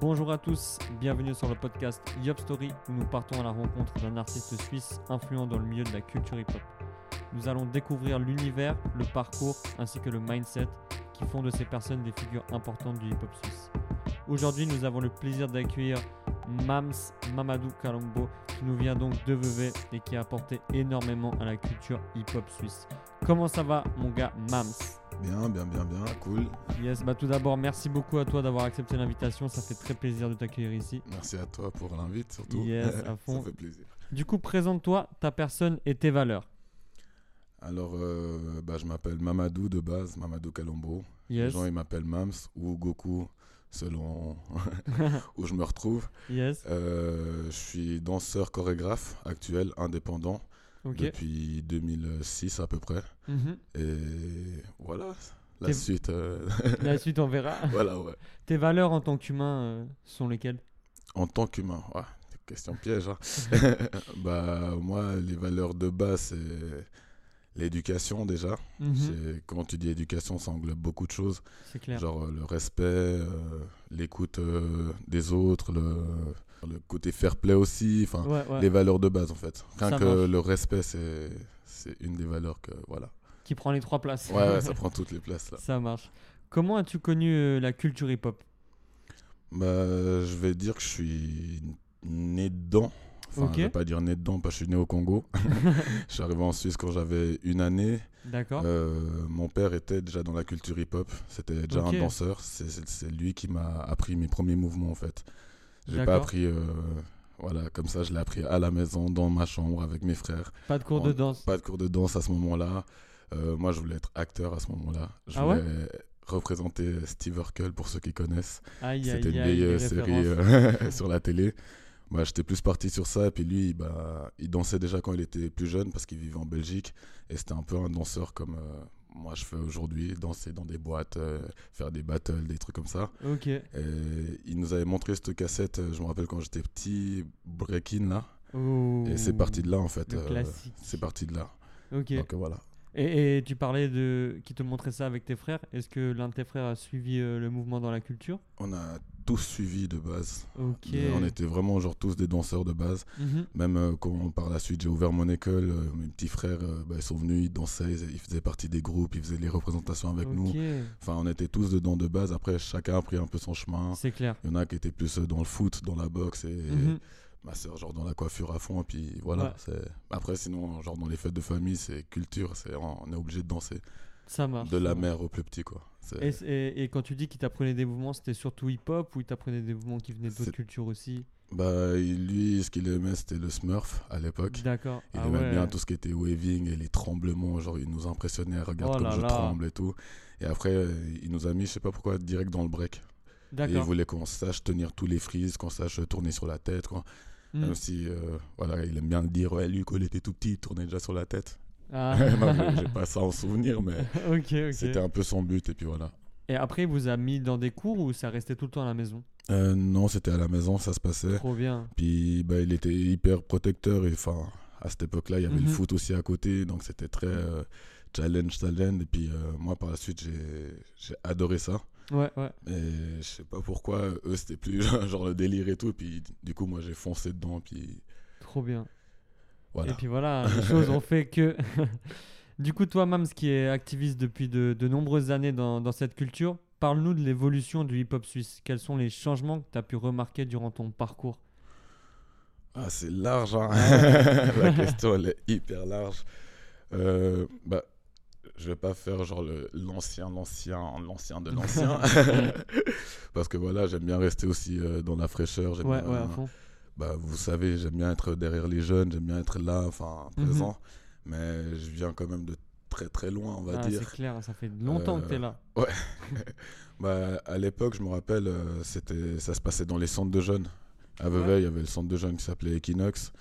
Bonjour à tous, bienvenue sur le podcast Yop Story où nous partons à la rencontre d'un artiste suisse influent dans le milieu de la culture hip-hop. Nous allons découvrir l'univers, le parcours ainsi que le mindset qui font de ces personnes des figures importantes du hip-hop suisse. Aujourd'hui, nous avons le plaisir d'accueillir Mams Mamadou Kalombo qui nous vient donc de Vevey et qui a apporté énormément à la culture hip-hop suisse. Comment ça va mon gars Mams? Bien, bien, bien, bien, cool. Yes, bah tout d'abord, merci beaucoup à toi d'avoir accepté l'invitation. Ça fait très plaisir de t'accueillir ici. Merci à toi pour l'invite, surtout. Yes, à fond. Ça fait plaisir. Du coup, présente-toi, ta personne et tes valeurs. Alors, euh, bah, je m'appelle Mamadou de base, Mamadou Kalombo. Les gens, ils m'appellent Mams ou Goku, selon où je me retrouve. yes, Euh, je suis danseur chorégraphe actuel, indépendant, depuis 2006 à peu près. Mhm. Et voilà, la suite. euh, La suite, on verra. voilà, ouais. Tes valeurs en tant qu'humain euh, sont lesquelles? En tant qu'humain, ouais, question piège. hein. bah, moi, les valeurs de base, c'est l'éducation déjà. C'est- Quand tu dis éducation, ça englobe beaucoup de choses. C'est clair. Genre euh, le respect, euh, l'écoute des autres, le, le côté fair play aussi. Enfin, Ouais, ouais. les valeurs de base en fait. Rien Ça que marche. le respect, c'est c'est une des valeurs que. Voilà. Qui prend les trois places. Ouais, ça prend toutes les places là. Ça marche. Comment as-tu connu euh, la culture hip-hop? Bah, je vais dire que je suis né dedans. Enfin, Ok. je vais pas dire né dedans parce que je suis né au Congo. je suis arrivé en Suisse quand j'avais une année. D'accord. Euh, mon père était déjà dans la culture hip-hop. C'était déjà un danseur. C'est lui qui m'a appris mes premiers mouvements en fait. J'ai pas appris. euh, voilà, comme ça, je l'ai appris à la maison, dans ma chambre, avec mes frères. Pas de cours de danse. Pas de cours de danse à ce moment-là. Euh, moi, je voulais être acteur à ce moment-là. Je Ah ouais voulais représenter Steve Urkel pour ceux qui connaissent. C'était une vieille euh, série euh, sur la télé. Bah, J'étais plus parti sur ça. Et puis lui, bah, il dansait déjà quand il était plus jeune parce qu'il vivait en Belgique. Et c'était un peu un danseur comme euh, moi je fais aujourd'hui, danser dans des boîtes, euh, faire des battles, des trucs comme ça. Ok. Et il nous avait montré cette cassette, euh, je me rappelle quand j'étais petit, Breaking là. Et c'est parti de là en fait. Euh, c'est parti de là. Ok. Donc voilà. Et, et tu parlais de qui te montrait ça avec tes frères. Est-ce que l'un de tes frères a suivi euh, le mouvement dans la culture? On a tous suivi de base. Ok. De- On était vraiment genre tous des danseurs de base. Mhm. Même euh, quand par la suite j'ai ouvert mon école, euh, mes petits frères euh, bah, ils sont venus, ils dansaient, ils, ils faisaient partie des groupes, ils faisaient les représentations avec nous. Enfin, on était tous dedans de base. Après, chacun a pris un peu son chemin. C'est clair. Il y en a qui étaient plus dans le foot, dans la boxe, et Mhm. ma soeur, genre dans la coiffure à fond. Et puis voilà. Ouais. c'est Après, sinon, genre dans les fêtes de famille, c'est culture. c'est On est obligé de danser. Ça marche. De la mère au plus petit, quoi. Et, c- et- et quand tu dis qu'il t'apprenait des mouvements, c'était surtout hip-hop ou il t'apprenait des mouvements qui venaient d'autres cultures aussi? Bah, lui, ce qu'il aimait, c'était le Smurf à l'époque. D'accord. Il Ah aimait ouais. bien tout ce qui était waving et les tremblements. Genre, il nous impressionnait. Regarde Oh comme là je là. tremble et tout. Et après, euh, il nous a mis, je sais pas pourquoi, direct dans le break. Et il D'accord. voulait qu'on sache tenir tous les frises, qu'on sache tourner sur la tête. Quoi. Hmm. Même si, euh, voilà, il aime bien le dire, ouais, lui, quand il était tout petit, il tournait déjà sur la tête. Ah. j'ai- pas ça en souvenir, mais c'était un peu son but. Et puis voilà. Et après, il vous a mis dans des cours ou ça restait tout le temps à la maison? Euh, non, c'était à la maison, ça se passait. Trop bien. Puis bah, il était hyper protecteur. Et enfin, à cette époque-là, il y avait Mhm. le foot aussi à côté. Donc c'était très euh, challenge, challenge. Et puis euh, moi, par la suite, j'ai adoré ça. Ouais, ouais. Et je sais pas pourquoi, eux, c'était plus genre le délire et tout. Puis du coup, moi, j'ai foncé dedans. Puis Trop bien. Voilà. Et puis voilà, les choses ont fait que. du coup, toi, Mams, qui est activiste depuis de, de nombreuses années dans, dans cette culture, parle-nous de l'évolution du hip-hop suisse. Quels sont les changements que tu as pu remarquer durant ton parcours? Ah, c'est large, hein. Ah La question, elle est hyper large. Euh, bah, je vais pas faire genre l'ancien, l'ancien, l'ancien de l'ancien. Parce que voilà, j'aime bien rester aussi euh, dans la fraîcheur. Ouais, bien, ouais, à fond. Bah, vous savez, j'aime bien être derrière les jeunes, j'aime bien être là, enfin, Mhm. présent. Mais je viens quand même de très très loin, on va Ah, c'est dire. clair, ça fait longtemps que Euh, tu es là. Bah, à l'époque, je me rappelle, euh, c'était, ça se passait dans les centres de jeunes. À Vevey, il y avait le centre de jeunes qui s'appelait Equinox.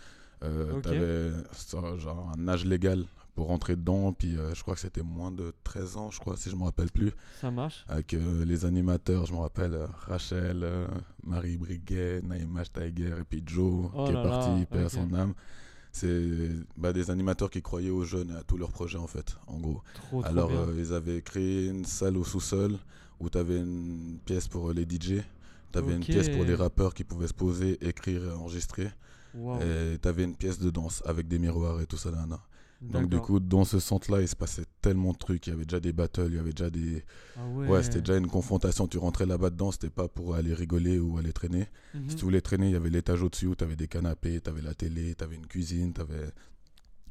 Euh, Ok. T'avais genre un âge légal pour rentrer dedans. Puis euh, je crois que c'était moins de 13 ans, je crois, si je me rappelle plus. Ça marche. Avec euh, les animateurs, je me rappelle, euh, Rachel, euh, Marie Briguet, Naïma Steiger et puis Joe, Oh qui là est parti, là, ok. son âme. C'est bah, des animateurs qui croyaient aux jeunes et à tous leurs projets, en fait, en gros. Trop, trop Alors, ils avaient créé une salle au sous-sol où tu avais une pièce pour les DJ. T'avais une Ok. pièce pour les rappeurs qui pouvaient se poser, écrire et enregistrer. Waouh. Et t'avais une pièce de danse avec des miroirs et tout ça. Nana. Donc du coup, dans ce centre-là, il se passait tellement de trucs. Il y avait déjà des battles, il y avait déjà des... Ah ouais. Ouais, c'était déjà une confrontation. Tu rentrais là-bas dedans, c'était pas pour aller rigoler ou aller traîner. Mhm. Si tu voulais traîner, il y avait l'étage au-dessus où tu avais des canapés, tu avais la télé, tu avais une cuisine, t'avais...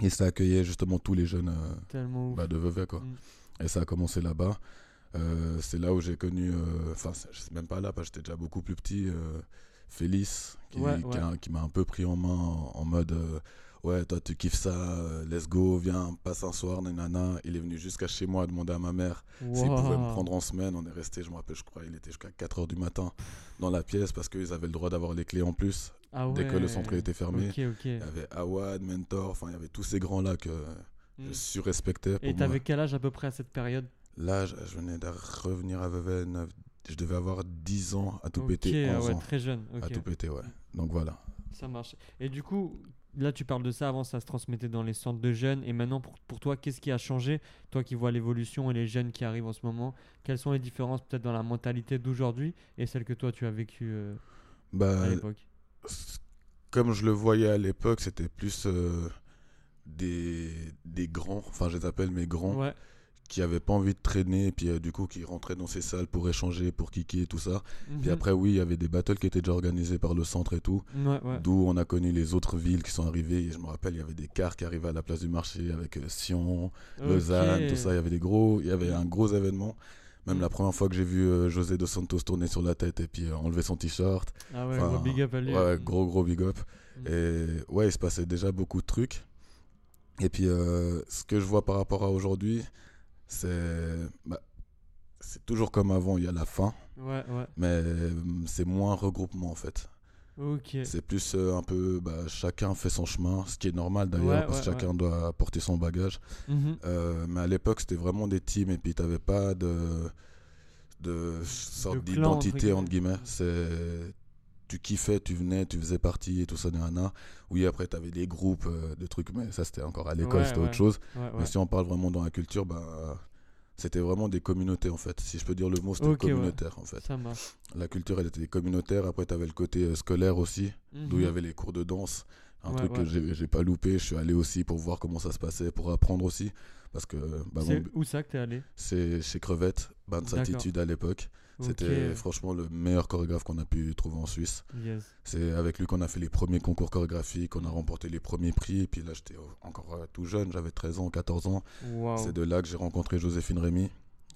Et ça accueillait justement tous les jeunes euh, bah, de Vevey, quoi. Mm. Et ça a commencé là-bas. Euh, c'est là où j'ai connu... euh, Enfin, c'est- je sais même pas là, parce que j'étais déjà beaucoup plus petit. euh, Félix, qui, Ouais, qui ouais. a- qui m'a un peu pris en main en, en mode... Ouais, toi tu kiffes ça, euh, let's go, viens, passe un soir, nanana. Il est venu jusqu'à chez moi demander à ma mère s'ils pouvaient me prendre en semaine, on est resté, je me rappelle, je crois, il était jusqu'à 4h du matin dans la pièce parce qu'ils avaient le droit d'avoir les clés en plus. Ah Dès que le centre était fermé, il y avait Awad, Mentor, enfin, il y avait tous ces grands-là que Mm. je surrespectais. Et t'avais quel âge à peu près à cette période? Là, je, je venais de revenir à Vevey, je devais avoir 10 ans à tout péter, ah 11 ouais, ans très jeune. à tout péter, ouais. Donc voilà. Ça marche. Et du coup, là, tu parles de ça. Avant, ça se transmettait dans les centres de jeunes. Et maintenant, pour, pour toi, qu'est-ce qui a changé? Toi qui vois l'évolution et les jeunes qui arrivent en ce moment, quelles sont les différences peut-être dans la mentalité d'aujourd'hui et celle que toi, tu as vécue euh, Bah, à l'époque? comme je le voyais à l'époque, c'était plus euh, des, des grands, enfin je les appelle mes grands, Ouais, qui avaient pas envie de traîner, et puis euh, du coup qui rentraient dans ces salles pour échanger, pour kicker et tout ça. Puis Mhm. après, oui, il y avait des battles qui étaient déjà organisés par le centre et tout, Ouais, ouais. d'où on a connu les autres villes qui sont arrivées. Et je me rappelle, il y avait des cars qui arrivaient à la place du marché avec euh, Sion, Lausanne, Ok. tout ça. Il y avait des gros, il y avait un gros événement. Même Mm. la première fois que j'ai vu euh, José Dos Santos tourner sur la tête et puis enlever son t-shirt. Ah ouais, Enfin, gros big up à lui. Ouais, gros, gros big up. Mm. Et ouais, il se passait déjà beaucoup de trucs. Et puis, ce que je vois par rapport à aujourd'hui, c'est. bah, c'est toujours comme avant, il y a la fin, Ouais, ouais. mais euh, c'est moins regroupement en fait. C'est plus euh, un peu. Bah, chacun fait son chemin, ce qui est normal d'ailleurs, Ouais, parce que chacun doit porter son bagage. Mhm. Euh, mais à l'époque, c'était vraiment des teams et puis tu n'avais pas de, de sorte d'identité, entre guillemets. guillemets. C'est, tu kiffais, tu venais, tu faisais partie et tout ça, nana. Oui, après, tu avais des groupes, euh, de trucs, mais ça, c'était encore à l'école, Ouais, c'était ouais. autre chose. Ouais. Mais si on parle vraiment dans la culture, bah, c'était vraiment des communautés, en fait. Si je peux dire le mot, c'était communautaire, en fait. Ça. La culture, elle était communautaire. Après, tu avais le côté euh, scolaire aussi, d'où il y Mhm. avait les cours de danse. Un Ouais, truc ouais. que j'ai pas loupé. Je suis allé aussi pour voir comment ça se passait, pour apprendre aussi. Parce que bah, C'est où ça que t'es allé? C'est chez Crevette, Band D'accord. Attitude à l'époque. C'était franchement le meilleur chorégraphe qu'on a pu trouver en Suisse. Yes. C'est avec lui qu'on a fait les premiers concours chorégraphiques, qu'on a remporté les premiers prix. Et puis là, j'étais encore euh, tout jeune, j'avais 13 ans, 14 ans. C'est de là que j'ai rencontré Joséphine Rémy.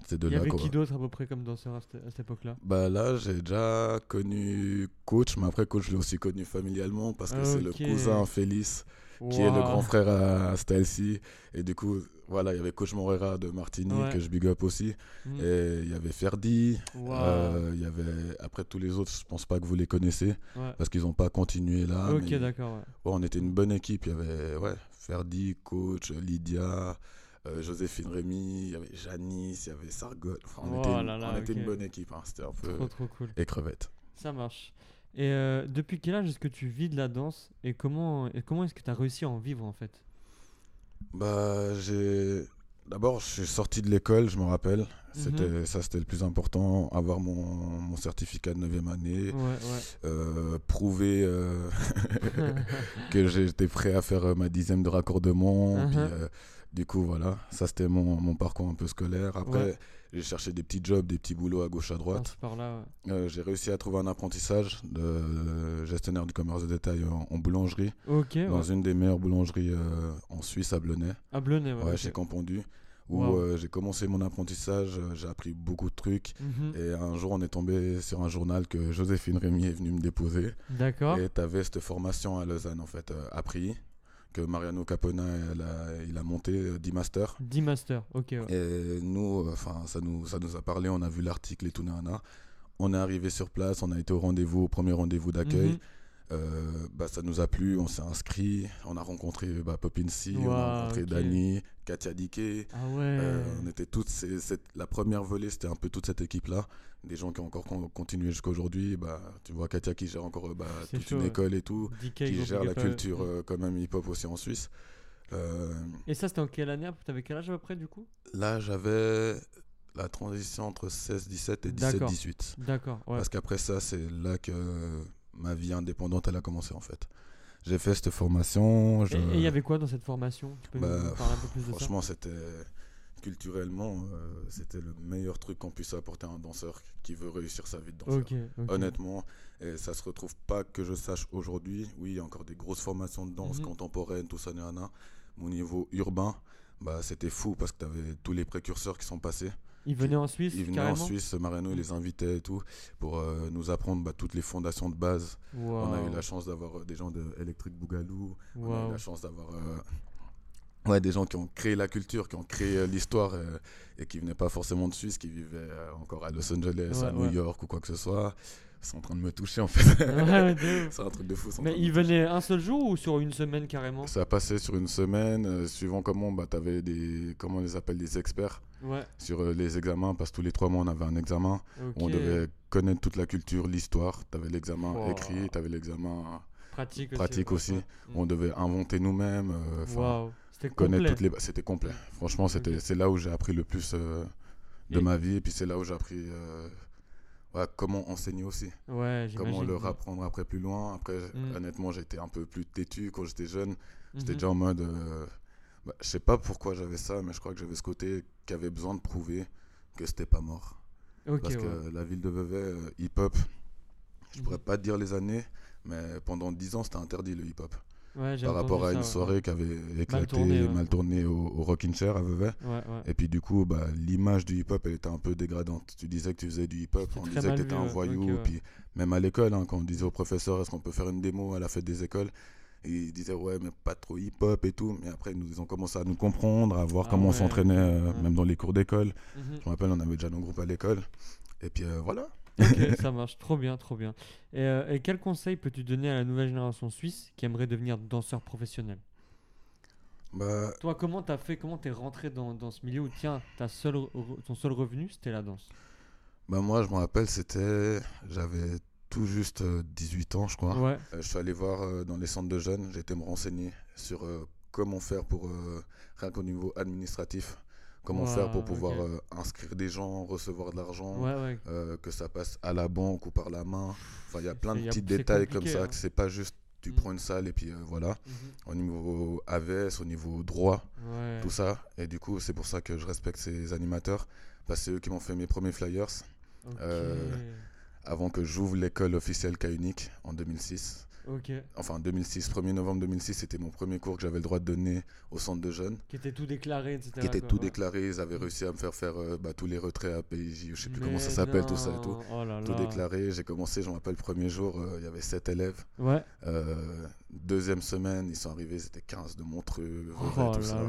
C'est de Il y avait qui d'autre à peu près comme danseur à cette, à cette époque-là? Bah là, j'ai déjà connu Coach, mais après Coach, je l'ai aussi connu familialement parce que c'est le cousin Félix qui est le grand frère à Stelcy. Et du coup, voilà, il y avait Coach Morera de Martini Ouais. que je big up aussi. Mm. Et il y avait Ferdi. Euh, il y avait après tous les autres, je pense pas que vous les connaissez Ouais. parce qu'ils n'ont pas continué là. ok, d'accord. Ouais, on était une bonne équipe. Il y avait ouais, Ferdi, Coach, Lydia. Euh, Joséphine Rémy, il y avait Janice, il y avait Sargot. Enfin, on Oh était, une, là là, on était une bonne équipe. hein. C'était un peu Trop, trop cool. et crevette. Ça marche. Et euh, depuis quel âge est-ce que tu vis de la danse et comment, et comment est-ce que tu as réussi à en vivre en fait? Bah, j'ai. D'abord, je suis sorti de l'école, je me rappelle. C'était, Mhm. Ça, c'était le plus important. Avoir mon, mon certificat de 9e année. Ouais, ouais. euh, prouver euh, que j'étais prêt à faire ma dixième de raccordement. Mhm. puis, euh, du coup, voilà. Ça, c'était mon, mon parcours un peu scolaire. Après, Ouais. j'ai cherché des petits jobs, des petits boulots à gauche, à droite. Ouais. Euh, j'ai réussi à trouver un apprentissage de gestionnaire du commerce de détail en, en boulangerie. Ouais. Dans une des meilleures boulangeries euh, en Suisse, à Blonay. À Blonay, ouais. Ouais, ok. chez Campondu, où Wow. euh, j'ai commencé mon apprentissage, j'ai appris beaucoup de trucs. Mhm. Et un jour, on est tombé sur un journal que Joséphine Rémy est venue me déposer. D'accord. Et tu avais cette formation à Lausanne, en fait, euh, appris, que Mariano Capona, elle a- il a monté euh, 10 masters. 10 masters, ok. Ouais. Et nous, euh, enfin, ça nous, ça nous a parlé, on a vu l'article et tout, nana. On est arrivé sur place, on a été au rendez-vous, au premier rendez-vous d'accueil. Mhm. Euh, bah, ça nous a plu, on s'est inscrit, on a rencontré bah, Popin C, on Wow, a rencontré. Dani, Katia Diké. Ah ouais. Euh, on était toutes ces- cette- la première volée, c'était un peu toute cette équipe-là. Des gens qui ont encore con- continué jusqu'à aujourd'hui. Bah, tu vois Katia qui gère encore bah, toute chaud, une ouais. école et tout, DK, qui gère la culture Mm. euh, quand même hip-hop aussi en Suisse. Euh, Et ça, c'était en quelle année T'avais quel âge à peu près du coup? Là, j'avais la transition entre 16-17 et D'accord. 17-18. D'accord. Parce qu'après ça, c'est là que ma vie indépendante, elle a commencé en fait. J'ai fait cette formation. je- Et il y avait quoi dans cette formation? Tu peux Bah, nous parler un peu plus de ça? Franchement, c'était culturellement, euh, c'était le meilleur truc qu'on puisse apporter à un danseur qui veut réussir sa vie de danseur. Honnêtement, et ça se retrouve pas que je sache aujourd'hui. Oui, il y a encore des grosses formations de danse Mhm. contemporaine, tout ça. Mais au niveau urbain, bah, c'était fou parce que tu avais tous les précurseurs qui sont passés. Il venait en Suisse Ils venaient carrément en Suisse, Mariano, il les invitait et tout, pour euh, nous apprendre bah, toutes les fondations de base. On a eu la chance d'avoir euh, des gens de Electric Boogaloo, on a eu la chance d'avoir euh, ouais, des gens qui ont créé la culture, qui ont créé l'histoire euh, et qui venaient pas forcément de Suisse, qui vivaient encore à Los Angeles, Ouais, à New ouais. York ou quoi que ce soit. C'est en train de me toucher en fait. Ouais. C'est un truc de fou. Mais train de il me toucher. venait un seul jour ou sur une semaine carrément? Ça passait sur une semaine, euh, suivant comment bah, tu avais des, comment on les appelle, des experts Ouais, sur euh, les examens, parce que tous les trois mois on avait un examen. On devait connaître toute la culture, l'histoire. Tu avais l'examen Wow. écrit, tu avais l'examen. Pratique aussi. pratique. Mm. On devait inventer nous-mêmes. euh, Waouh, c'était connaître complet. toutes les c'était complet franchement c'était c'est là où j'ai appris le plus euh, de Et- ma vie et puis c'est là où j'ai appris euh, ouais, comment enseigner aussi Ouais, comment leur apprendre après plus loin après Mm. honnêtement j'étais un peu plus têtu quand j'étais jeune j'étais Mhm. déjà en mode euh, bah, je sais pas pourquoi j'avais ça mais je crois que j'avais ce côté qui avait besoin de prouver que c'était pas mort parce ouais. que la ville de Vevey hip hop je Mhm. pourrais pas te dire les années mais pendant 10 ans c'était interdit le hip hop Ouais, j'ai par rapport à une ouais. soirée qui avait éclaté, mal tourné, ouais. au, au Rockin' Chair à Vevey. Et puis du coup, bah, l'image du hip-hop, elle était un peu dégradante. Tu disais que tu faisais du hip-hop, on disait que tu étais vu, un voyou. Puis même à l'école, hein, quand on disait au professeur, est-ce qu'on peut faire une démo à la fête des écoles Et il disait, ouais, mais pas trop hip-hop et tout. Mais après, ils ils ont commencé à nous comprendre, à voir Ah comment on s'entraînait, euh, ouais. même dans les cours d'école. Mhm. Je me rappelle, on avait déjà nos groupes à l'école. Et puis euh, voilà. Ok, ça marche, trop bien, trop bien. Et, euh, et quel conseil peux-tu donner à la nouvelle génération suisse qui aimerait devenir danseur professionnel? Bah, Toi, comment t'as fait, comment t'es rentré dans, dans ce milieu où, tiens, ta seule, ton seul revenu, c'était la danse? bah moi, je me rappelle, c'était. J'avais tout juste euh, 18 ans, je crois. Ouais, Euh, je suis allé voir euh, dans les centres de jeunes, j'ai été me renseigner sur euh, comment faire pour, euh, rien qu'au niveau administratif, comment faire pour pouvoir euh, inscrire des gens, recevoir de l'argent, ouais, ouais. euh, que ça passe à la banque ou par la main. Enfin, il y a plein de petits détails comme ça, hein. que c'est pas juste tu Mm. prends une salle et puis euh, voilà. Mhm. Au niveau AVS, au niveau droit, Ouais. tout ça. Et du coup, c'est pour ça que je respecte ces animateurs, parce que c'est eux qui m'ont fait mes premiers flyers. Avant que j'ouvre l'école officielle K Unique en 2006. ok. Enfin, 2006, 1er novembre 2006, c'était mon premier cours que j'avais le droit de donner au centre de jeunes, Qui était tout déclaré, etc. qui était quoi, tout ouais. déclaré. Ils avaient réussi à me faire faire euh, bah, tous les retraits à PJ, je sais plus comment ça s'appelle, tout ça et tout. Oh là Tout déclaré. J'ai commencé, je me rappelle, le premier jour, euh, il y avait 7 élèves. Ouais. Euh, deuxième semaine, ils sont arrivés, c'était 15 de Montreux, Oh tout là ça.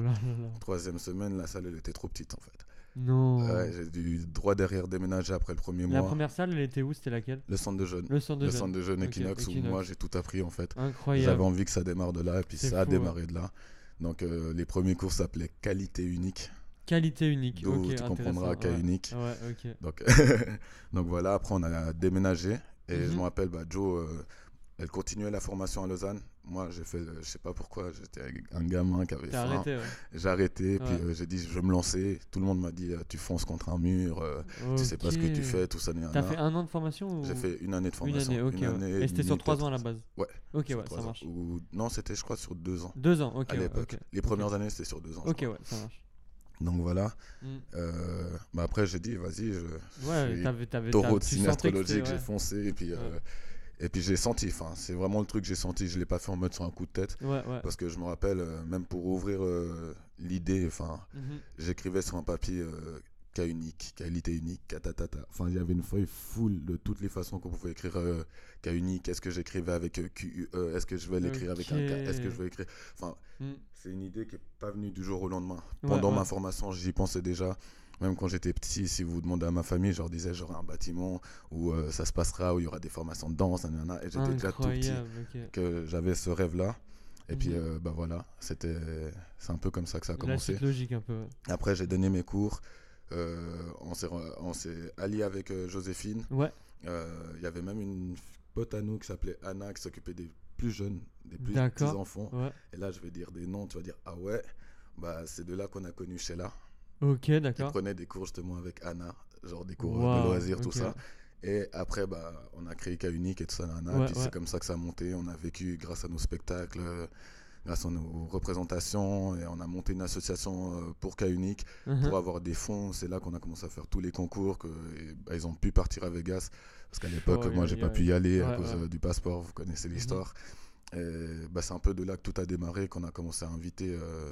Troisième semaine, la salle, elle était trop petite en fait. Non. Ouais, j'ai dû droit derrière déménager après le premier La mois. première salle, elle était où C'était laquelle? Le centre de jeunes. Le centre de Le jeunes. centre de jeunes Equinox, où moi j'ai tout appris en fait. J'avais Incroyable. envie que ça démarre de là, et puis ça a démarré de là. Donc euh, les premiers cours s'appelaient Qualité Unique, Qualité unique. ok, tu comprendras K ouais. Unique. Ouais, ok. Donc, donc voilà, après on a déménagé, et je Mhm. me rappelle, bah, Joe, euh, elle continuait la formation à Lausanne. Moi j'ai fait, le- je sais pas pourquoi, j'étais un gamin qui avait faim. arrêté, ouais. J'ai arrêté, puis Ouais. euh, j'ai dit je vais me lancer. Tout le monde m'a dit euh, tu fonces contre un mur, euh, tu sais pas ce que tu fais, tout ça. T'as fait un an de formation ou... J'ai fait une année de une formation. année, année Et c'était sur trois ans à la base Ouais. Ok, ouais, ça ans. marche. Ou... Non, c'était je crois sur deux ans Deux ans, ok. à l'époque. Les premières années c'était sur deux ans. Ok, ouais, ça marche. Donc voilà. Mm. Euh, bah après j'ai dit vas-y, je Ouais, t'avais. taureau de signe astrologique, j'ai foncé et puis. Et puis j'ai senti. Enfin c'est vraiment le truc que j'ai senti. Je l'ai pas fait en mode sur un coup de tête Ouais, ouais. parce que je me rappelle euh, même pour ouvrir euh, l'idée. Enfin Mhm. j'écrivais sur un papier euh, cas unique, qualité unique, catatata. Enfin, il y avait une feuille full de toutes les façons qu'on pouvait écrire euh, cas unique. Est-ce que j'écrivais avec QUE Est-ce que je vais l'écrire avec un K? Est-ce que je vais écrire? Enfin, Mm. c'est une idée qui n'est pas venue du jour au lendemain. Pendant ouais. ma formation, j'y pensais déjà. Même quand j'étais petit, si vous demandez à ma famille, je leur disais j'aurai un bâtiment où euh, ça se passera, où il y aura des formations de danse, nanana. et j'étais déjà tout petit que j'avais ce rêve-là. Et puis, Mhm. euh, bah voilà, c'était, c'est un peu comme ça que ça a commencé. suite logique un peu. Après, j'ai donné mes cours. Euh, on s'est on s'est allié avec euh, Joséphine. Ouais, Il y avait même une pote à nous qui s'appelait Anna qui s'occupait des plus jeunes, des plus petits enfants. ouais. Et là, je vais dire des noms. Tu vas dire ah ouais, bah c'est de là qu'on a connu Sheila. Ok, d'accord. prenait des cours justement avec Anna, genre des cours Wow, de loisirs, tout ça. Et après, bah, on a créé K-Unique et tout ça, Ouais, puis ouais. c'est comme ça que ça a monté. On a vécu grâce à nos spectacles, euh, grâce à nos représentations, et on a monté une association euh, pour K-Unique Mhm. pour avoir des fonds. C'est là qu'on a commencé à faire tous les concours, que, et, bah, ils ont pu partir à Vegas, parce qu'à l'époque, Oh, moi, j'ai pas pu y aller à cause euh, du passeport, vous connaissez l'histoire. Et, bah, c'est un peu de là que tout a démarré, qu'on a commencé à inviter euh,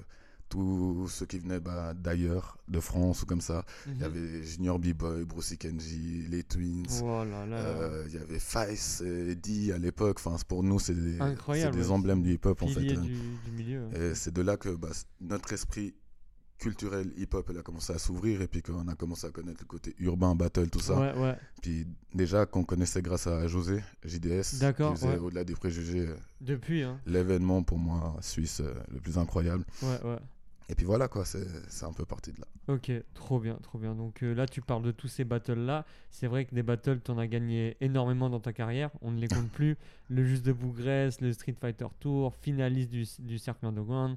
tous ceux qui venaient bah, d'ailleurs, de France ou comme ça. Il y Mhm. avait Junior B-Boy, Brucey Kenji, les Twins. Oh euh, Il y avait Fice et Eddie à l'époque. Enfin, pour nous, c'est des, emblèmes du hip-hop en fait. Hein. du, du milieu. Et c'est de là que bah, notre esprit culturel hip-hop elle a commencé à s'ouvrir et puis qu'on a commencé à connaître le côté urbain, battle, tout ça. Ouais, ouais. Puis déjà qu'on connaissait grâce à José, JDS, D'accord, ouais. au-delà des préjugés euh, Depuis, hein. l'événement pour moi suisse euh, le plus incroyable. Ouais, ouais. Et puis voilà quoi, c'est un peu parti de là. Ok, trop bien, trop bien. Donc euh, là, tu parles de tous ces battles-là. C'est vrai que des battles, tu en as gagné énormément dans ta carrière. On ne les compte plus. Le Juste de Bougresse, le Street Fighter Tour, finaliste du, du Cercle Underground.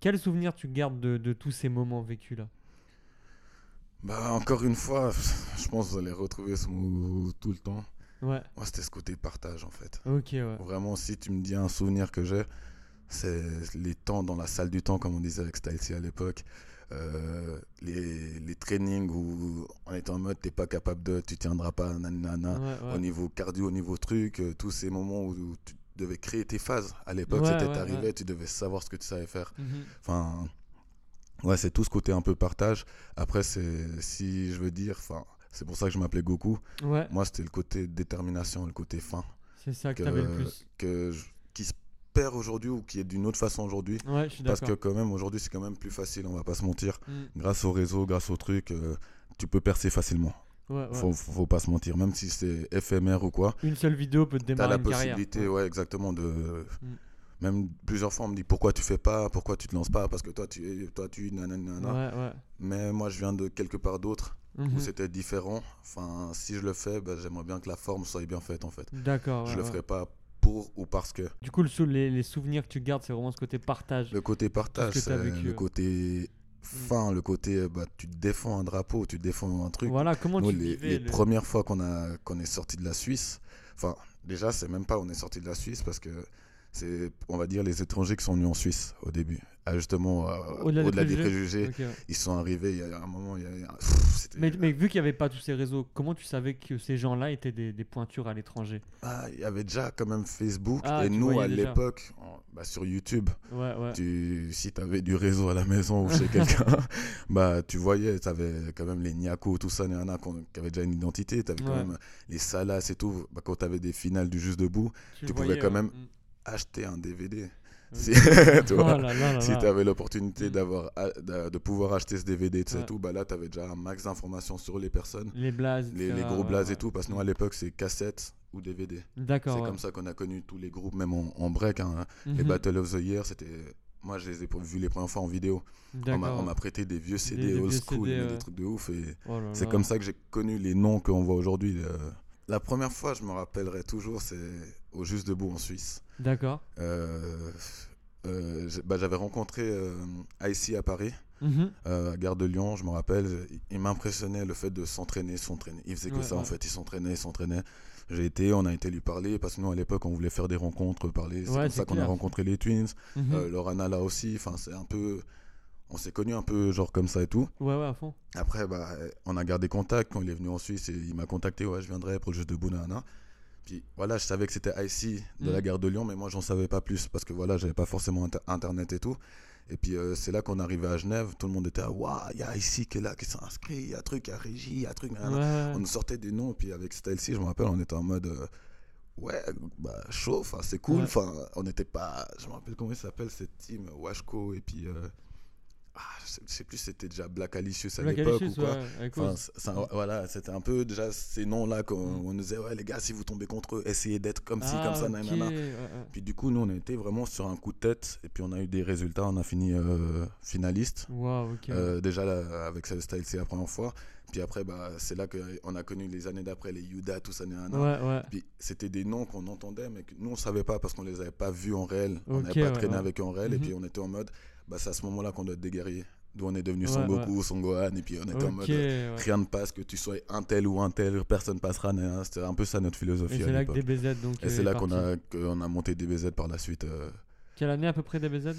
Quel souvenir tu gardes de, de tous ces moments vécus là Bah encore une fois, je pense que vous allez retrouver ce mot tout le temps. Ouais, Moi c'était ce côté partage en fait. ok, ouais. Vraiment, si tu me dis un souvenir que j'ai, c'est les temps dans la salle du temps, comme on disait avec Stylesy à l'époque. Euh, les, les trainings où on était en mode t'es pas capable de, tu tiendras pas, nanana. Ouais, ouais. Au niveau cardio, au niveau truc, euh, tous ces moments où, où tu devais créer tes phases. À l'époque, Ouais, c'était ouais. tu devais savoir ce que tu savais faire. Mhm. Enfin, ouais, c'est tout ce côté un peu partage. Après, c'est si je veux dire, enfin, c'est pour ça que je m'appelais Goku. Moi, c'était le côté détermination, le côté fin c'est ça que que, t'avais le plus. que je- qui se perd aujourd'hui ou qui est d'une autre façon aujourd'hui. Ouais, Parce que quand même, aujourd'hui, c'est quand même plus facile, on va pas se mentir. Mm. Grâce au réseau, grâce au truc, euh, tu peux percer facilement. Ouais, ouais. Faut, faut pas se mentir, même si c'est éphémère ou quoi. Une seule vidéo peut te T'as démarrer la une carrière. possibilité, ouais. exactement, de... Mm. Même plusieurs fois, on me dit pourquoi tu fais pas, pourquoi tu te lances pas, parce que toi, tu, toi, tu, nanana. Mais moi, je viens de quelque part d'autre où Mhm. c'était différent. Enfin, si je le fais, bah, j'aimerais bien que la forme soit bien faite, en fait. D'accord. je ouais, le ouais. ferai pas pour ou parce que? Du coup, le les, les souvenirs que tu gardes, c'est vraiment ce côté partage. Le côté partage, t'as c'est vécu, le côté fin, le côté bah, tu défends un drapeau, tu défends un truc. Voilà, comment Nous, tu les, vivais les le- premières fois qu'on a qu'on est sorti de la Suisse, enfin déjà c'est même pas on est sorti de la Suisse parce que c'est on va dire les étrangers qui sont venus en Suisse au début. Ah, justement euh, Au-delà au-delà, des des préjugés. ouais. ils sont arrivés. Il y a un moment, il y a, pff, Mais, mais vu qu'il n'y avait pas tous ces réseaux, comment tu savais que ces gens-là étaient des, des pointures à l'étranger? Ah, il y avait déjà quand même Facebook Ah, et nous à déjà. l'époque, bah, sur YouTube, Ouais, ouais. tu, si tu avais du réseau à la maison ou chez quelqu'un, bah tu voyais, tu avais quand même les Niako, tout ça, qui avaient déjà une identité, tu avais quand même les Salas et tout. Bah, quand tu avais des finales du Juste Debout, Tu, pouvais quand même Mm. Acheter un DVD. Ok. Si, tu Oh vois, là là là si là. tu avais l'opportunité Mm. d'avoir a- de, pouvoir acheter ce DVD, Ouais. tout, bah là tu avais déjà un max d'informations sur les personnes, Les blazes. les, les gros blazes ouais. et tout, parce que nous à l'époque c'est cassette ou DVD. D'accord. C'est ouais. comme ça qu'on a connu tous les groupes, même en, en break. hein. Les Mhm. Battle of the Year, c'était. Moi, je les ai vus les premières fois en vidéo. On m'a- prêté des vieux CD Des- des old vieux school, CD, des trucs de ouf. Et Oh c'est comme ça que j'ai connu les noms qu'on voit aujourd'hui. La première fois, je me rappellerai toujours, c'est au Juste Debout en Suisse. D'accord. Euh, euh, bah, J'avais rencontré euh, Icy à Paris, Mhm. euh, à Gare de Lyon, je me rappelle. Il, m'impressionnait le fait de s'entraîner, s'entraîner. Il faisait que Ouais, ça ouais. en fait, il s'entraînait, il s'entraînait. J'ai été, on a été lui parler parce que nous à l'époque on voulait faire des rencontres, parler. C'est Ouais, comme ça qu'on a rencontré les Twins. Mhm. Euh, Lorana là aussi, enfin c'est un peu, on s'est connus un peu genre comme ça et tout. Ouais, ouais, à fond. Après bah on a gardé contact quand il est venu en Suisse et il m'a contacté, ouais je viendrai pour le jeu de Bounana. Puis voilà, je savais que c'était IC de Mm. la gare de Lyon, mais moi j'en savais pas plus parce que voilà, j'avais pas forcément inter- internet et tout. Et puis euh, c'est là qu'on arrivait à Genève, tout le monde était waouh, il y a IC qui est là, qui s'est inscrit, il y a truc, il y a Régie, il y a truc. Ouais. On nous sortait des noms, et puis avec Style C, je me rappelle, on était en mode euh, ouais, bah chaud, enfin c'est cool. Ouais. Enfin, on n'était pas, je me rappelle comment il s'appelle cette team, Washko, et puis euh, ah, je sais, plus, si c'était déjà Black Alicious à l'époque ou quoi. ouais, Enfin, voilà, c'était un peu déjà ces noms-là qu'on Mm. nous disait ouais les gars, si vous tombez contre eux, essayez d'être comme ci, Ah, comme ça, ok, nanana. ouais, ouais. Puis du coup, nous on été vraiment sur un coup de tête, et puis on a eu des résultats, on a fini euh, finaliste. Euh, déjà là, avec style, c'est la première fois. Puis après, bah, c'est là qu'on a connu les années d'après, les Yuda, tout ça, nanana. Puis c'était des noms qu'on entendait, mais que nous on savait pas parce qu'on les avait pas vus en réel. on n'avait pas traîné avec eux en réel. Et Mhm. puis on était en mode, bah, c'est à ce moment-là qu'on doit être des guerriers. d'où on est devenu Ouais, Son Goku, Son Gohan, et puis on est en Ok, mode euh, ouais. rien ne passe, que tu sois un tel ou un tel, personne passera. nan. C'était un peu ça notre Et philosophie à c'est là que l'époque. DBZ donc. Et euh, c'est est là qu'on a, monté DBZ par la suite. euh. Quelle année à peu près DBZ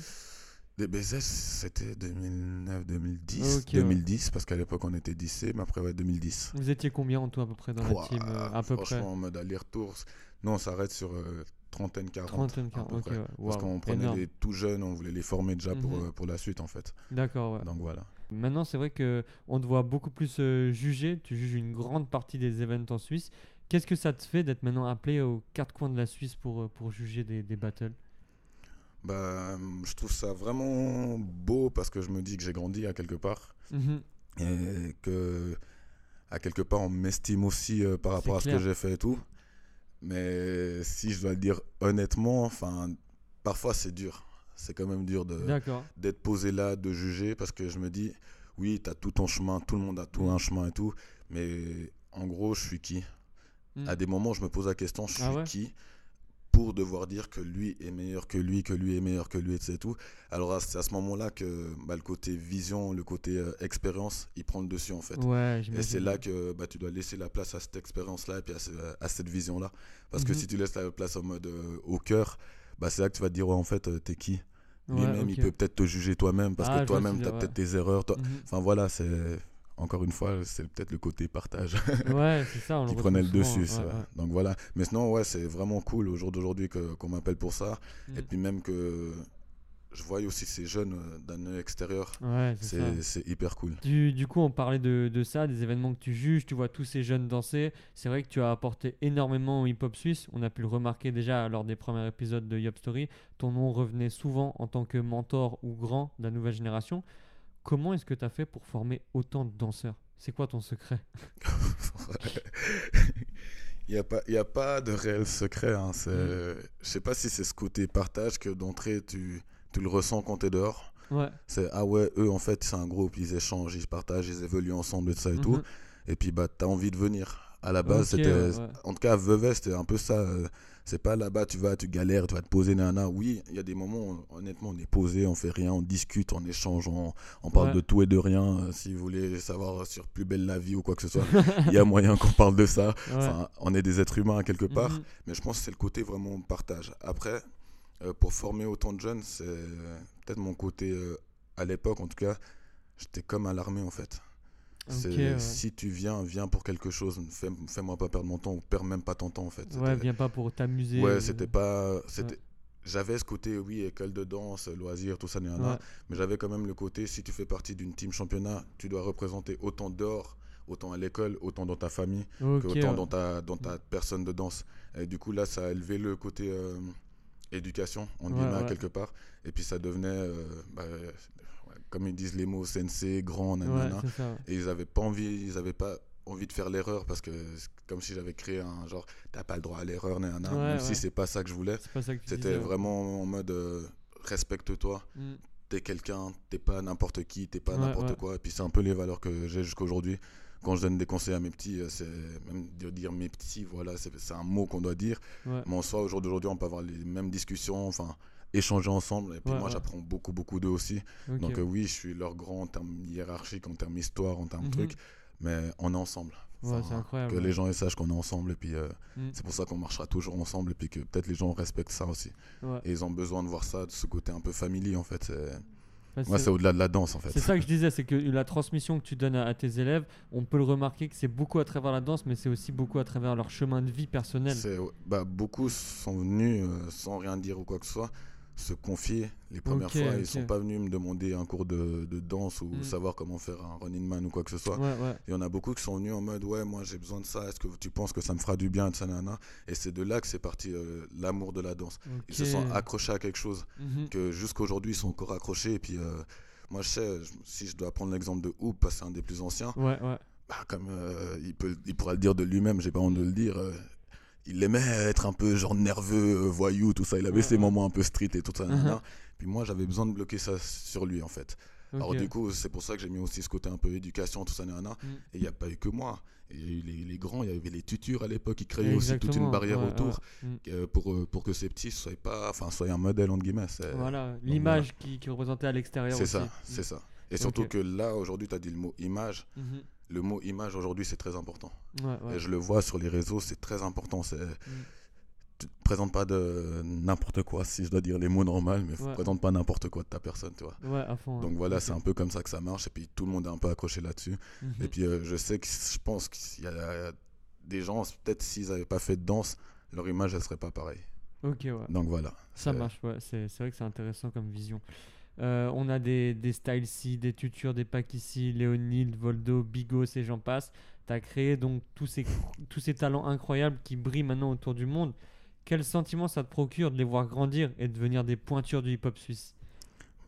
DBZ, c'était 2009, 2010. Ok, ouais. 2010, parce qu'à l'époque on était 10 mais après, ouais, 2010. Vous étiez combien en tout à peu près dans la Ouah, team euh, À peu près? franchement, en mode aller-retour, non, on s'arrête sur euh, trentaine, quarante. Trentaine, quarante, ok, près. ouais. Parce qu'on prenait énorme. les tout jeunes, on voulait les former déjà pour, Mhm. euh, pour la suite en fait. D'accord, ouais. Donc voilà. Maintenant, c'est vrai que on te voit beaucoup plus euh, juger. Tu juges une grande partie des événements en Suisse. Qu'est-ce que ça te fait d'être maintenant appelé aux quatre coins de la Suisse pour, euh, pour juger des, des battles? Bah, je trouve ça vraiment beau parce que je me dis que j'ai grandi à quelque part Mhm. et que à quelque part on m'estime aussi euh, par rapport à ce que j'ai fait et tout. Mais si je dois le dire honnêtement, enfin, parfois c'est dur. C'est quand même dur d'être posé là, de juger, parce que je me dis, oui, tu as tout ton chemin, tout le monde a tout un chemin et tout, mais en gros, je suis qui? Mm. À des moments, je me pose la question, je suis Ah ouais? qui? Pour devoir dire que lui est meilleur que lui, que lui est meilleur que lui, etc. et tout. Alors c'est à ce moment-là que bah, le côté vision, le côté euh, expérience, il prend le dessus en fait. Ouais, Et c'est là que bah, tu dois laisser la place à cette expérience-là et puis à, ce- à cette vision-là. Parce que Mhm. si tu laisses la place en mode euh, au cœur, bah, c'est là que tu vas te dire, ouais, en fait, euh, t'es qui? Ouais, Lui-même, il peut peut-être te juger toi-même parce Ah, que ce toi-même, tu as peut-être tes erreurs. toi- Mhm. Enfin voilà, c'est encore une fois, c'est peut-être le côté partage Ouais, c'est ça. On qui prenait le dessus. souvent, c'est ouais, vrai. ouais. Donc voilà. Mais sinon, ouais, c'est vraiment cool au jour d'aujourd'hui qu'on m'appelle pour ça. Et Mm. puis même que je voyais aussi ces jeunes euh, d'un œil extérieur. Ouais, c'est hyper cool. Du, du coup, on parlait de, de ça, des événements que tu juges, tu vois tous ces jeunes danser. C'est vrai que tu as apporté énormément au hip-hop suisse. On a pu le remarquer déjà lors des premiers épisodes de Yop Story. Ton nom revenait souvent en tant que mentor ou grand de la nouvelle génération. Comment est-ce que tu as fait pour former autant de danseurs? C'est quoi ton secret? Il n'y a, pas- il y a pas de réel secret. Hein. C'est- Mm. Je sais pas si c'est ce côté partage que d'entrée, tu, tu le ressens quand tu es dehors. Ouais. C'est ah ouais, eux en fait, c'est un groupe, ils échangent, ils partagent, ils évoluent ensemble et tout ça et tout. Mhm. Et puis bah, tu as envie de venir. À la base, c'était. ouais. En tout cas, Vevey, c'était un peu ça. euh, C'est pas là-bas, tu vas, tu galères, tu vas te poser, nana. Oui, il y a des moments, où, honnêtement, on est posé, on fait rien, on discute, on échange, on, on parle Ouais. de tout et de rien. Euh, Si vous voulez savoir sur Plus belle la vie ou quoi que ce soit, il y a moyen qu'on parle de ça. Ouais. Enfin, on est des êtres humains quelque part. Mhm. Mais je pense que c'est le côté vraiment partage. Après, euh, pour former autant de jeunes, c'est peut-être mon côté, euh, à l'époque en tout cas, j'étais comme à l'armée en fait. C'est- Ok, ouais. Si tu viens, viens pour quelque chose. Fais- Fais-moi pas perdre mon temps ou perds même pas ton temps en fait. Ouais, viens pas pour t'amuser. Ouais, euh, c'était pas. C'était... J'avais ce côté, oui, école de danse, loisirs, tout ça. Ouais. mais j'avais quand même le côté, si tu fais partie d'une team championnat, tu dois représenter autant dehors, autant à l'école, autant dans ta famille, que autant dans ta, dans ta personne de danse. Et du coup, là, ça a élevé le côté euh, éducation, en Ouais, quelque part. Et puis ça devenait, euh, bah, comme ils disent les mots, sensei, grand, nanana. c'est ça. ouais. Et ils n'avaient pas envie, ils avaient pas envie de faire l'erreur parce que c'est comme si j'avais créé un genre, t'as pas le droit à l'erreur, nanana, Ouais, même si c'est pas ça que je voulais. C'était vraiment en mode euh, respecte-toi, Mm. t'es quelqu'un, t'es pas n'importe qui, t'es pas n'importe quoi. Et puis c'est un peu les valeurs que j'ai jusqu'à aujourd'hui. Quand je donne des conseils à mes petits, euh, c'est même de dire mes petits, voilà, c'est c'est un mot qu'on doit dire. Ouais. Mais en soi, au jour d'aujourd'hui, on peut avoir les mêmes discussions, enfin, échanger ensemble. Et puis Ouais, moi, ouais. j'apprends beaucoup, beaucoup d'eux aussi. Donc euh, oui, je suis leur grand en termes hiérarchiques, en termes histoire, en termes Mhm. trucs. Mais on est ensemble. Enfin, incroyable. Que les gens sachent qu'on est ensemble. Et puis euh, Mm. c'est pour ça qu'on marchera toujours ensemble. Et puis que peut-être les gens respectent ça aussi. Et ils ont besoin de voir ça, de ce côté un peu familier en fait. C'est... Enfin, Moi, c'est- au-delà de la danse en fait. C'est ça que je disais, c'est que la transmission que tu donnes à, à tes élèves, on peut le remarquer que c'est beaucoup à travers la danse, mais c'est aussi beaucoup à travers leur chemin de vie personnel. Bah, beaucoup sont venus euh, sans rien dire ou quoi que ce soit se confier les premières fois ok. ils sont pas venus me demander un cours de, de danse ou Mm. savoir comment faire un running man ou quoi que ce soit Ouais, ouais. il y en a beaucoup qui sont venus en mode ouais moi j'ai besoin de ça est-ce que tu penses que ça me fera du bien de ça nana et c'est de là que c'est parti euh, l'amour de la danse ils se sont accrochés à quelque chose Mhm. que jusqu'aujourd'hui ils sont encore accrochés et puis euh, moi je sais si je dois prendre l'exemple de Hoop parce que c'est un des plus anciens ouais. bah, comme euh, il, peut, il pourra le dire de lui-même, j'ai pas honte de le dire. Il aimait être un peu genre nerveux, euh, voyou, tout ça. Il avait Ouais, ses ouais. moments un peu street et tout ça. Mhm. nanana. Puis moi, j'avais besoin de bloquer ça sur lui, en fait. Alors du coup, c'est pour ça que j'ai mis aussi ce côté un peu éducation, tout ça. nanana. Mm. Et il n'y a pas eu que moi. Il y a eu les, les grands, il y avait les tutures à l'époque qui créaient aussi toute une barrière ouais, autour ouais. Mm. euh, pour, euh, pour que ces petits soient pas, enfin, soient un modèle entre guillemets. Voilà, l'image qui, représentée à l'extérieur c'est ça, Mm. c'est ça. Et surtout que là, aujourd'hui, tu as dit le mot image. Mhm. Le mot image, aujourd'hui, c'est très important. Ouais, ouais. Et je le vois sur les réseaux, c'est très important. C'est... Tu te présentes pas de n'importe quoi, si je dois dire les mots normaux, mais Ouais. ne présente pas n'importe quoi de ta personne, tu vois. Ouais, fond. Donc ouais. voilà, c'est un peu comme ça que ça marche. Et puis tout le monde est un peu accroché là-dessus. Mhm. Et puis euh, je sais que je pense qu'il y a des gens, peut-être s'ils n'avaient pas fait de danse, leur image, elle serait pas pareille. Ok, ouais. Donc voilà. Ça marche, ouais. C'est c'est vrai que c'est intéressant comme vision. Euh, on a des, des styles ici, des tutures, des packs ici, Léonide, Voldo, Bigos et j'en passe. Tu as créé donc tous ces, tous ces talents incroyables qui brillent maintenant autour du monde. Quel sentiment ça te procure de les voir grandir et devenir des pointures du hip-hop suisse?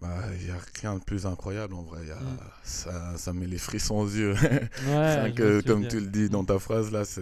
Bah, il n'y a rien de plus incroyable en vrai. Y a- Mm. ça, ça met les frissons aux yeux. Ouais, que, comme tu le dis dans ta phrase là, c'est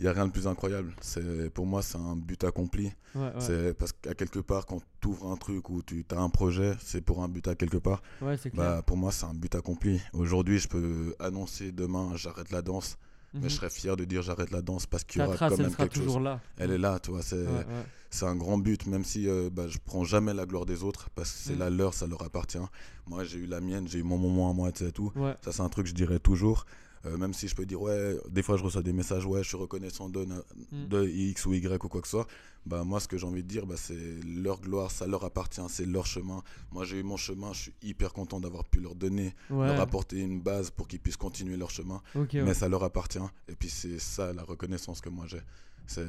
il n'y a rien de plus incroyable. C'est pour moi c'est un but accompli. Ouais, ouais. C'est parce qu'à quelque part quand tu ouvres un truc ou tu as un projet, c'est pour un but à quelque part. Ouais, c'est clair. Bah pour moi c'est un but accompli. Aujourd'hui je peux annoncer demain j'arrête la danse, Mhm. mais je serais fier de dire j'arrête la danse parce qu'il y aura trace, quand elle même sera quelque chose. toujours là. Elle est là, tu vois. C'est un grand but, même si euh, bah, je prends jamais la gloire des autres parce que c'est Mm. la leur, ça leur appartient. Moi j'ai eu la mienne, j'ai eu mon moment à moi, tu sais tout. Ça, c'est un truc que je dirais toujours. Euh, même si je peux dire, ouais, des fois je reçois des messages, ouais, je suis reconnaissant de, Mm. de X ou Y ou quoi que ce soit. Bah, moi, ce que j'ai envie de dire, bah, c'est leur gloire, ça leur appartient, c'est leur chemin. Moi, j'ai eu mon chemin, je suis hyper content d'avoir pu leur donner, Ouais. leur apporter une base pour qu'ils puissent continuer leur chemin. Ouais. Mais ça leur appartient. Et puis, c'est ça la reconnaissance que moi j'ai. C'est,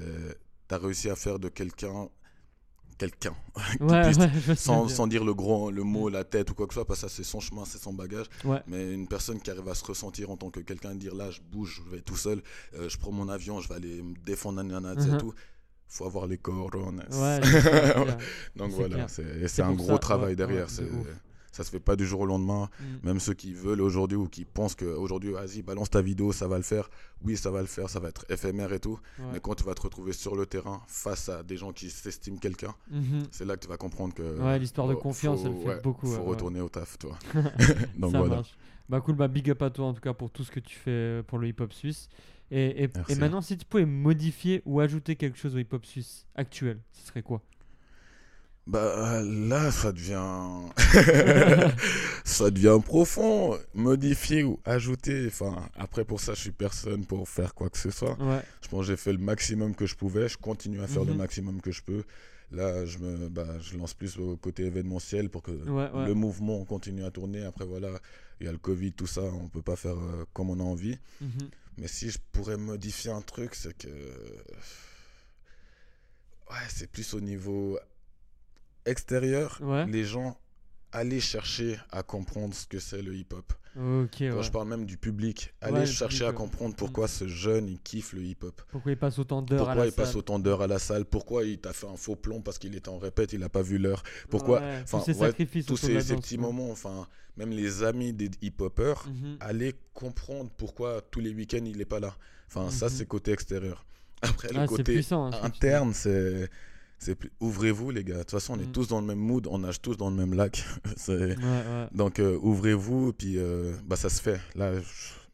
t'as réussi à faire de quelqu'un quelqu'un Ouais, ouais, sans, dire. sans dire le gros le mot la tête ou quoi que ce soit parce que c'est son chemin c'est son bagage Ouais. mais une personne qui arrive à se ressentir en tant que quelqu'un dire là je bouge je vais tout seul euh, je prends mon avion je vais aller me défendre nanana, sais, Mhm. tout faut avoir les dire. donc voilà c'est et un gros ça, travail derrière c'est. Ça se fait pas du jour au lendemain Mm. même ceux qui veulent aujourd'hui ou qui pensent que aujourd'hui vas-y balance ta vidéo ça va le faire oui ça va le faire ça va être éphémère et tout Ouais. mais quand tu vas te retrouver sur le terrain face à des gens qui s'estiment quelqu'un Mhm. c'est là que tu vas comprendre que Ouais, l'histoire de confiance, faut- elle fait ouais, beaucoup, faut retourner au taf toi donc ça voilà marche. Bah cool, bah big up à toi en tout cas pour tout ce que tu fais pour le hip-hop suisse. Et, et, Merci. et maintenant, si tu pouvais modifier ou ajouter quelque chose au hip-hop suisse actuel, ce serait quoi? Bah là, ça devient, ça devient profond, modifier ou ajouter. Enfin, après pour ça, je suis personne pour faire quoi que ce soit. Ouais, Je pense que j'ai fait le maximum que je pouvais. Je continue à faire le Mhm. maximum que je peux. Là, je me, bah, je lance plus au côté événementiel pour que ouais, ouais. le mouvement continue à tourner. Après voilà, il y a le Covid, tout ça, on peut pas faire euh, comme on a envie. Mhm. Mais si je pourrais modifier un truc, c'est que. Ouais, c'est plus au niveau extérieur. Ouais. Les gens aller chercher à comprendre ce que c'est le hip-hop. Ok, Quand ouais. je parle même du public, Ouais, le chercher à comprendre pourquoi ce jeune il kiffe le hip-hop. Pourquoi il passe autant d'heures à Pourquoi la il passe salle autant d'heures à la salle Pourquoi il t'a fait un faux plomb parce qu'il était en répète, il n'a pas vu l'heure Pourquoi Ouais, tous ces sacrifices Tous ces, petits moments, enfin, même les amis des hip-hoppers, Mhm. aller comprendre pourquoi tous les week-ends il n'est pas là. Enfin, ça, Mhm. c'est côté extérieur. Après, Ah, le côté puissant. hein, interne, c'est. C'est plus- Ouvrez-vous, les gars. De toute façon, on Mm. est tous dans le même mood, on nage tous dans le même lac. C'est- Ouais, ouais. Donc, euh, ouvrez-vous, puis euh, bah, ça se fait. Là, je-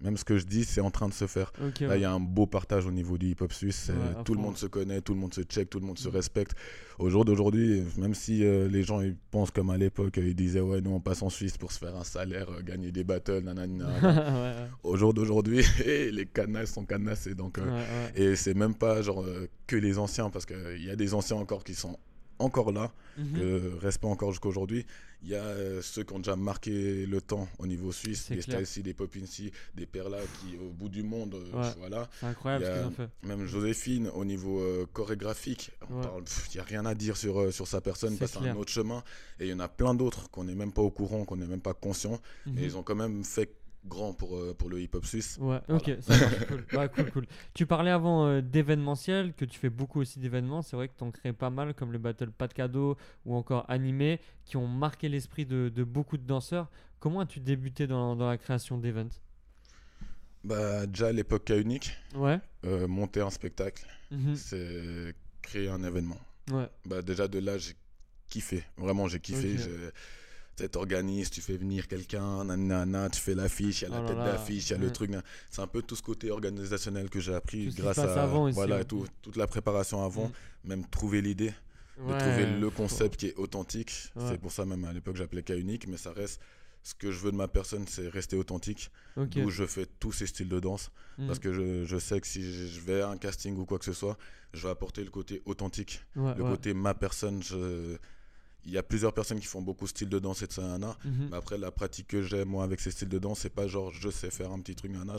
même ce que je dis, c'est en train de se faire. Là, ouais. il y a un beau partage au niveau du hip-hop suisse. Ouais, tout le monde se connaît, tout le monde se check, tout le monde se respecte. Au jour d'aujourd'hui, même si euh, les gens ils pensent comme à l'époque, ils disaient Ouais, nous on passe en Suisse pour se faire un salaire, euh, gagner des battles, nanana. ouais. Au jour d'aujourd'hui, eh, les canasses sont canassés. Donc, euh, et c'est même pas genre euh, que les anciens, parce qu'il y a des anciens encore qui sont encore là, Mhm. que respect encore jusqu'à aujourd'hui. Il y a euh, ceux qui ont déjà marqué le temps au niveau suisse, des. Stylesy, des Popincy, des Perla qui au bout du monde, euh, Ouais. voilà. C'est incroyable Il y ce a- qu'ils ont fait. Même Joséphine, au niveau euh, chorégraphique, Ouais. il n'y a rien à dire sur, euh, sur sa personne clair. un autre chemin. Et il y en a plein d'autres qu'on n'est même pas au courant, qu'on n'est même pas conscient. Mhm. Et ils ont quand même fait grand pour, euh, pour le hip-hop suisse. Ouais, Voilà. ok, ça marche, cool. Bah, cool, cool. Tu parlais avant euh, d'événementiel, que tu fais beaucoup aussi d'événements. C'est vrai que tu en crées pas mal, comme le Battle Pas de cadeaux ou encore Animé, qui ont marqué l'esprit de, de beaucoup de danseurs. Comment as-tu débuté dans, dans la création d'events? Bah, déjà à l'époque unique, Ouais. euh, monter un spectacle, mhm, c'est créer un événement. Ouais. Bah, déjà de là, j'ai kiffé. Vraiment, j'ai kiffé. Tu t'organises, tu fais venir quelqu'un, nanana, tu fais l'affiche, il y a la Oh tête d'affiche, il y a ouais. le truc. nan- C'est un peu tout ce côté organisationnel que j'ai appris Tout grâce à avant voilà, tout- toute la préparation avant, Mm. même trouver l'idée, de trouver le faut- concept qui est authentique. Ouais. C'est pour ça même à l'époque j'appelais cas unique, mais ça reste ce que je veux de ma personne, c'est rester authentique. Ok. D'où je fais tous ces styles de danse. Mm. Parce que je, je sais que si je vais à un casting ou quoi que ce soit, je vais apporter le côté authentique, Ouais, le ouais. côté ma personne. Je... Il y a plusieurs personnes qui font beaucoup de styles de danse et de ça, nana. Mhm. Mais après, la pratique que j'ai, moi, avec ces styles de danse, c'est pas genre je sais faire un petit truc, nana.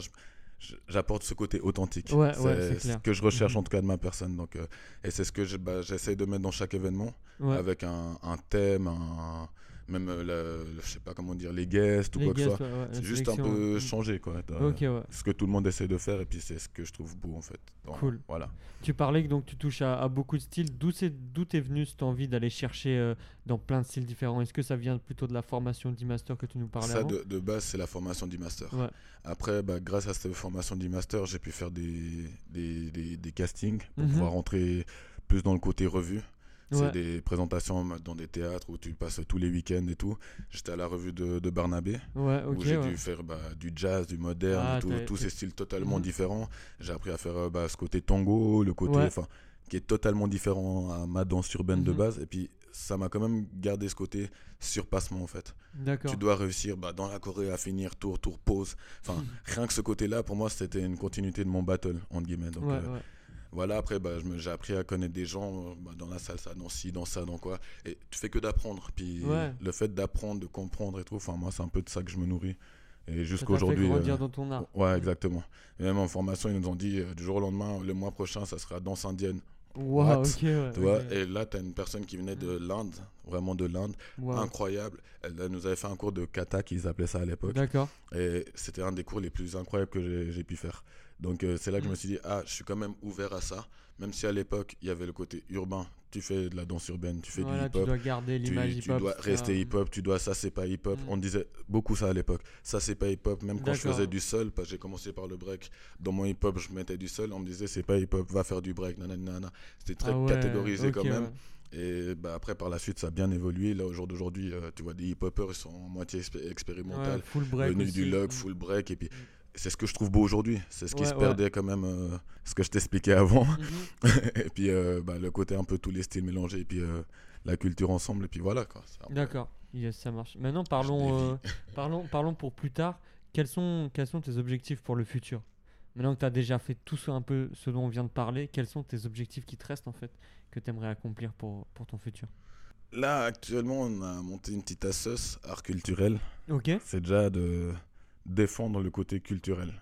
J'apporte ce côté authentique. Ouais, ouais, c'est ce que je recherche Mhm. en tout cas de ma personne. Donc, euh, et c'est ce que je- bah, j'essaye de mettre dans chaque événement Ouais. avec un, un thème, un- même euh, je sais pas comment dire, les guests ou Les quoi que ce soit. ouais, ouais, la C'est juste un peu ouais. changé, quoi. T'as- Ok, ouais. Ce que tout le monde essaie de faire, et puis c'est ce que je trouve beau, en fait. Cool. Voilà. Tu parlais que donc tu touches à, à beaucoup de styles. D'où c'est d'où t'es venu cette envie d'aller chercher euh, dans plein de styles différents? Est-ce que ça vient plutôt de la formation d'e-master que tu nous parlais Ça, avant? de, de base, c'est la formation d'e-master. Après, bah, grâce à cette formation d'e-master, j'ai pu faire des, des, des- des castings pour Mhm. pouvoir rentrer plus dans le côté revue. Ouais. C'est des présentations dans des théâtres où tu passes tous les week-ends et tout. J'étais à la revue de, de Barnabé, Ouais, où j'ai ouais. dû faire bah, du jazz, du moderne, Ah, tout- tous ces styles totalement Mhm. différents. J'ai appris à faire euh, bah, ce côté tango, le côté, enfin, qui est totalement différent à ma danse urbaine de Mhm. base. Et puis, ça m'a quand même gardé ce côté surpassement, en fait. Tu dois réussir bah, dans la Corée à finir tour, tour, pause. Enfin, rien que ce côté-là, pour moi, c'était une continuité de mon battle, entre guillemets. Donc, euh, ouais. Voilà, après, bah, j'ai appris à connaître des gens euh, bah, dans la salsa, dans ci, dans ça, dans quoi. Et tu fais que d'apprendre. Puis Ouais. le fait d'apprendre, de comprendre et tout, enfin, moi, c'est un peu de ça que je me nourris. Et jusqu'à aujourd'hui. grandir euh, dans ton art. Ouais, exactement. Et même en formation, ils nous ont dit euh, du jour au lendemain, le mois prochain, ça sera danse indienne. Waouh, what? ok, ouais. Tu vois. Et là, tu as une personne qui venait de l'Inde, vraiment de l'Inde, incroyable. Elle, elle nous avait fait un cours de kata, qu'ils appelaient ça à l'époque. D'accord. Et c'était un des cours les plus incroyables que j'ai pu faire. Donc euh, c'est là que je Mm. me suis dit, ah, je suis quand même ouvert à ça. Même si à l'époque, il y avait le côté urbain. Tu fais de la danse urbaine, tu fais Voilà, du tu hip-hop. dois garder Tu, l'image tu hip-hop. dois etc. rester hip-hop, tu dois ça c'est pas hip-hop. Mm. On disait beaucoup ça à l'époque. Ça c'est pas hip-hop. Même quand je faisais du seul, parce que j'ai commencé par le break, dans mon hip-hop je mettais du seul, on me disait c'est pas hip-hop, va faire du break, nanana. C'était très Ah ouais, catégorisé quand même. ouais. Et bah, après par la suite ça a bien évolué. Là au jour d'aujourd'hui, euh, tu vois des hip-hoppers, ils sont en moitié expé- expérimental Ouais, full break. venu du log, Mm. full break. Et puis, c'est ce que je trouve beau aujourd'hui. C'est ce qui Ouais, se ouais. perdait quand même, euh, ce que je t'expliquais avant. Mhm. et puis, euh, bah, le côté un peu tous les styles mélangés. Et puis, euh, la culture ensemble. Et puis, voilà. D'accord. Yes, ça marche. Maintenant, parlons, parlons, parlons pour plus tard. Quels sont, quels sont tes objectifs pour le futur? Maintenant que tu as déjà fait tout ce, un peu ce dont on vient de parler, quels sont tes objectifs qui te restent en fait que tu aimerais accomplir pour, pour ton futur? Là, actuellement, on a monté une petite assoce art culturel. Ok. C'est déjà de défendre le côté culturel.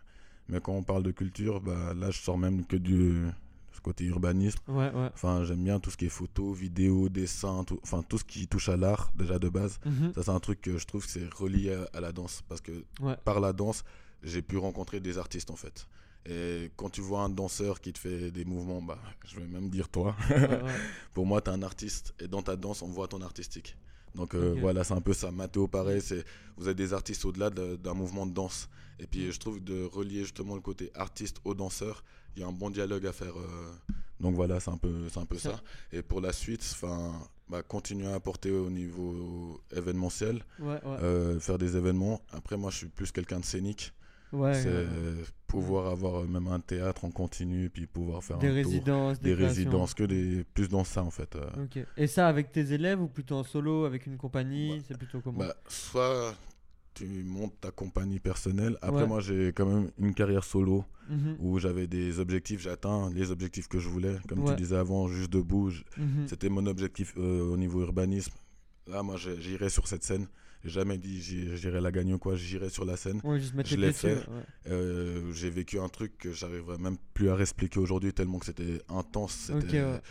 Mais quand on parle de culture, bah, là, je sors même que du ce côté urbanisme. Ouais, ouais. Enfin, j'aime bien tout ce qui est photo, vidéo, dessin, tout, enfin, tout ce qui touche à l'art, déjà de base. Mhm. Ça, c'est un truc que je trouve que c'est relié à, à la danse. Parce que Ouais. par la danse, j'ai pu rencontrer des artistes, en fait. Et quand tu vois un danseur qui te fait des mouvements, bah, je vais même dire toi. Pour moi, tu es un artiste. Et dans ta danse, on voit ton artistique. Donc euh, voilà, c'est un peu ça. Mathéo, pareil, c'est vous êtes des artistes au-delà de- d'un mouvement de danse. Et puis je trouve de relier justement le côté artiste au danseur, il y a un bon dialogue à faire. euh. Donc voilà, c'est un peu, c'est un peu Ça- ça. Et pour la suite, enfin, bah, continuer à apporter au niveau événementiel, Ouais, ouais. euh, faire des événements. Après, moi, je suis plus quelqu'un de scénique. Ouais, c'est pouvoir avoir euh, même un théâtre en continu, puis pouvoir faire Des un tour, résidences, des résidences, que des plus dans ça en fait. euh. Et ça avec tes élèves ou plutôt en solo avec une compagnie Ouais. C'est plutôt comment? Bah, soit tu montes ta compagnie personnelle. Après, Ouais. moi, j'ai quand même une carrière solo Mhm. où j'avais des objectifs. J'ai atteint les objectifs que je voulais. Comme tu disais avant, juste debout. Mhm. C'était mon objectif euh, au niveau urbanisme. Là, moi, j'irai sur cette scène. J'ai jamais dit j'irai la gagner ou quoi. J'irai sur la scène. Ouais, Je l'ai fait. ouais. Euh, j'ai vécu un truc que j'arriverais même plus à expliquer aujourd'hui tellement que c'était intense. C'était, Ok, ouais.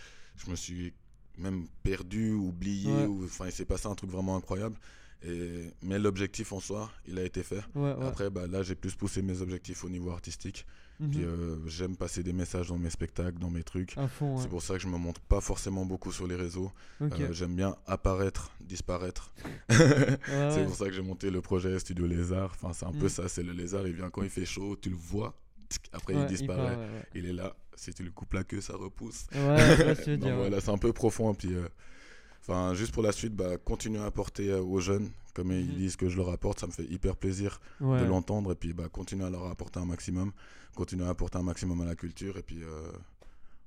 Je me suis même perdu, oublié. Ou- Enfin, il s'est passé un truc vraiment incroyable. Et, mais l'objectif en soi, il a été fait. Ouais, ouais. Après, bah, là, j'ai plus poussé mes objectifs au niveau artistique. Mhm. Euh, j'aime passer des messages dans mes spectacles, dans mes trucs. Ouais. C'est pour ça que je me montre pas forcément beaucoup sur les réseaux. Euh, j'aime bien apparaître, disparaître. C'est pour ça que j'ai monté le projet Studio Lézard. Enfin, c'est un peu Mm. ça. C'est le lézard, il vient quand il fait chaud, tu le vois. Après, il disparaît. part. Il est là. Si tu le coupes la queue, ça repousse. Ouais, je veux dire. voilà, c'est un peu profond. Puis, euh, enfin, juste pour la suite, bah, continuer à apporter euh, aux jeunes, comme Mhm. ils disent que je leur apporte, ça me fait hyper plaisir Ouais. de l'entendre. Et puis, bah, continuer à leur apporter un maximum, continuer à apporter un maximum à la culture. Et puis, euh,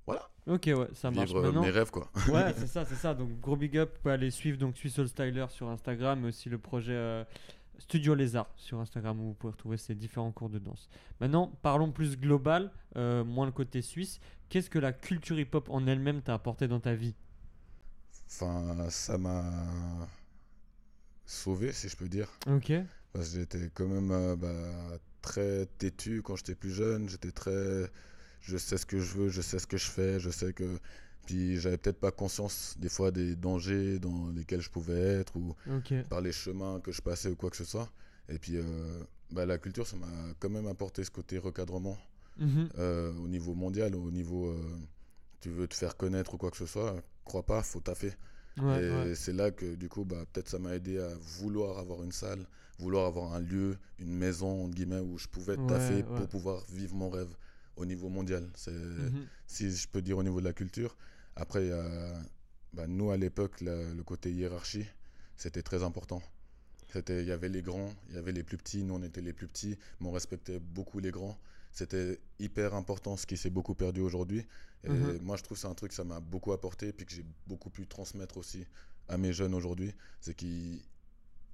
voilà, Ok, ouais, ça marche. vivre Maintenant, mes rêves, quoi. ouais, c'est ça, c'est ça. Donc gros big up, vous pouvez aller suivre donc Swiss Soul Styler sur Instagram, mais aussi le projet euh, Studio Lézard sur Instagram où vous pouvez retrouver ces différents cours de danse. Maintenant, parlons plus global, euh, moins le côté suisse. Qu'est-ce que la culture hip-hop en elle-même t'a apporté dans ta vie? Enfin, ça m'a sauvé, si je peux dire. Ok. Parce que j'étais quand même euh, bah, très têtu quand j'étais plus jeune. J'étais très. Je sais ce que je veux, je sais ce que je fais, je sais que. Puis j'avais peut-être pas conscience des fois des dangers dans lesquels je pouvais être ou par les chemins que je passais ou quoi que ce soit. Et puis euh, bah, la culture, ça m'a quand même apporté ce côté recadrement Mhm. euh, au niveau mondial, au niveau. tu veux te faire connaître ou quoi que ce soit, crois pas, faut taffer. Ouais, et ouais. c'est là que du coup, bah, peut-être ça m'a aidé à vouloir avoir une salle, vouloir avoir un lieu, une maison, entre guillemets, où je pouvais Ouais, taffer pour pouvoir vivre mon rêve au niveau mondial. C'est, Mhm. si je peux dire au niveau de la culture. Après, il y a- bah, nous, à l'époque, la- le côté hiérarchie, c'était très important. Il y avait les grands, il y avait les plus petits, nous on était les plus petits, mais on respectait beaucoup les grands. C'était hyper important, ce qui s'est beaucoup perdu aujourd'hui. Et Mhm. moi, je trouve que c'est un truc que ça m'a beaucoup apporté, et puis que j'ai beaucoup pu transmettre aussi à mes jeunes aujourd'hui. C'est qu'ils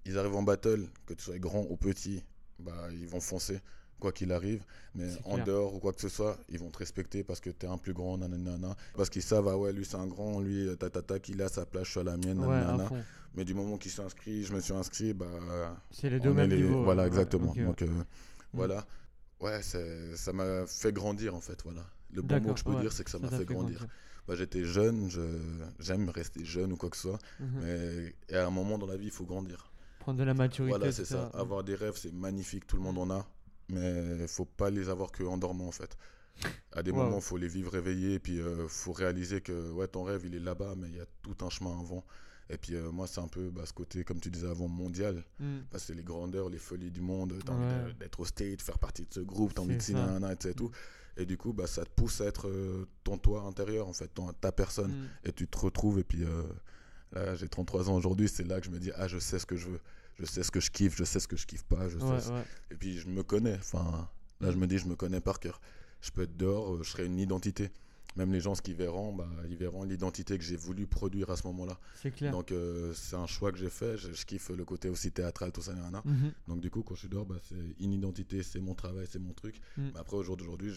ils arrivent en battle, que tu sois grand ou petit, bah, ils vont foncer, quoi qu'il arrive. Mais en dehors ou quoi que ce soit, ils vont te respecter parce que tu es un plus grand, nanana. Parce qu'ils savent, ah ouais, lui c'est un grand, lui, euh, tatata, qu'il a sa place, je suis à la mienne, nanana. Mais du moment qu'il s'inscrit, je me suis inscrit, bah. C'est les deux mêmes les- niveaux. Voilà, ouais. exactement. Donc, euh, voilà. Ouais, ça m'a fait grandir en fait, voilà. Le bon mot que je peux ouais, dire, c'est que ça m'a fait grandir. Bah, J'étais jeune, je- j'aime rester jeune ou quoi que ce soit, Mhm. mais et à un moment dans la vie, il faut grandir. Prendre de la maturité. Voilà, c'est ça. Avoir des rêves, c'est magnifique, tout le monde en a, mais il faut pas les avoir que en dormant en fait. À des Wow. moments, il faut les vivre réveillés, et puis il faut réaliser que ouais, ton rêve, il est là-bas, mais il y a tout un chemin avant. Et puis euh, moi, c'est un peu bah, ce côté, comme tu disais avant, mondial. Mm. Parce que c'est les grandeurs, les folies du monde, t'as envie Ouais. de- d'être au state, faire partie de ce groupe, t'as envie de signer un et tout. Et du coup, bah, ça te pousse à être euh, ton toi intérieur, en fait, ton- ta personne. Mm. Et tu te retrouves, et puis euh, là, j'ai 33 ans aujourd'hui, c'est là que je me dis, ah, je sais ce que je veux. Je sais ce que je kiffe, je sais ce que je kiffe pas. Je Ouais, sais ce- ouais. Et puis, je me connais. Enfin, là, je me dis, je me connais par cœur. Je peux être dehors, je serai une identité. Même les gens, ce qu'ils verront, bah, ils verront l'identité que j'ai voulu produire à ce moment-là. C'est clair. Donc, euh, c'est un choix que j'ai fait. Je, je kiffe le côté aussi théâtral, tout ça, nanana. Mhm. Donc du coup, quand je suis dehors, bah, c'est une identité, c'est mon travail, c'est mon truc. Mm. Mais après, au jour d'aujourd'hui,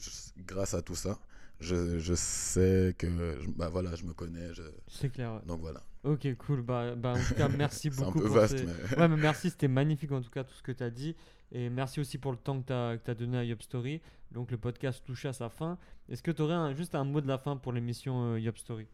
grâce à tout ça, je, je sais que je, bah, voilà, je me connais. je- C'est clair. ouais. Donc voilà. Ok, cool. Bah, bah, en tout cas, merci C'est un beaucoup. peu pour vaste, ces- mais Ouais, mais merci, c'était magnifique en tout cas tout ce que tu as dit. Et merci aussi pour le temps que tu as, donné à Yop Story. Donc le podcast touche à sa fin. Est-ce que tu aurais juste un mot de la fin pour l'émission euh, Yop Story?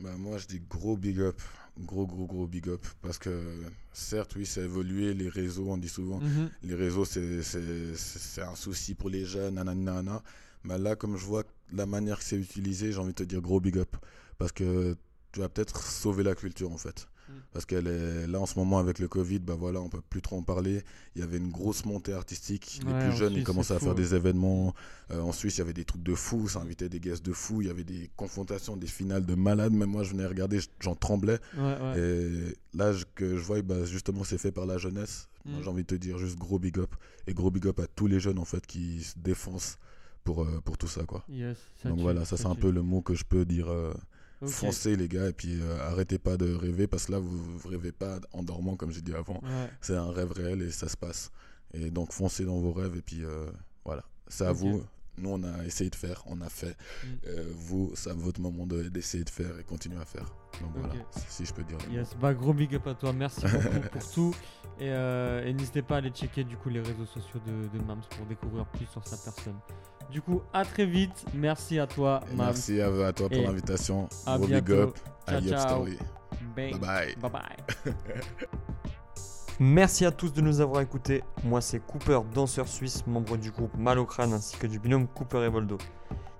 Bah, moi, je dis gros big up. Gros, gros, gros big up. Parce que certes, oui, ça a évolué. Les réseaux, on dit souvent, Mhm. les réseaux, c'est un souci pour les jeunes, nanana. Mais là, comme je vois la manière que c'est utilisé, j'ai envie de te dire gros big up. Parce que tu vas peut-être sauver la culture, en fait. Mm. Parce qu'elle est là en ce moment avec le Covid, bah voilà, on peut plus trop en parler. Il y avait une grosse montée artistique. Les plus jeunes, ils commençaient à fou, faire ouais. des événements. Euh, en Suisse, il y avait des trucs de fous. Ça invitait des guests de fous. Il y avait des confrontations, des finales de malades. Même moi, je venais regarder, j'en tremblais. Ouais. Et là, je- que je vois, bah, justement, c'est fait par la jeunesse. Moi, Mm. j'ai envie de te dire juste gros big up. Et gros big up à tous les jeunes, en fait, qui se défoncent pour, euh, pour tout ça, quoi. Yes, ça Donc tue, voilà, ça, c'est un peu le mot que je peux dire. euh, Foncez, les gars, et puis euh, arrêtez pas de rêver, parce que là, vous, vous rêvez pas en dormant, comme j'ai dit avant. Ouais. C'est un rêve réel et ça se passe. Et donc, foncez dans vos rêves, et puis euh, voilà. C'est à vous. Nous, on a essayé de faire, on a fait. Mm. Euh, vous, c'est à votre moment de- d'essayer de faire et continuer à faire. Donc voilà, si je peux dire. Yes, bah gros big up à toi, merci beaucoup pour tout. Et, et n'hésitez pas à aller checker du coup les réseaux sociaux de, de Mams pour découvrir plus sur sa personne. Du coup, à très vite. Merci à toi, Mams. Merci à, à toi pour l'invitation. à Gros big bientôt. up. à Ciao. Story. Bye. Bye bye. Bye bye. Merci à tous de nous avoir écoutés. Moi, c'est Cooper, danseur suisse, membre du groupe Malocrane ainsi que du binôme Cooper et Voldo.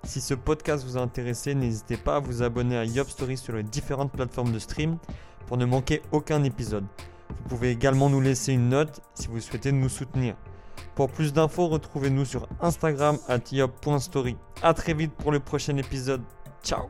Si ce podcast vous a intéressé, n'hésitez pas à vous abonner à Yop Story sur les différentes plateformes de stream pour ne manquer aucun épisode. Vous pouvez également nous laisser une note si vous souhaitez nous soutenir. Pour plus d'infos, retrouvez-nous sur Instagram yop.story. A très vite pour le prochain épisode. Ciao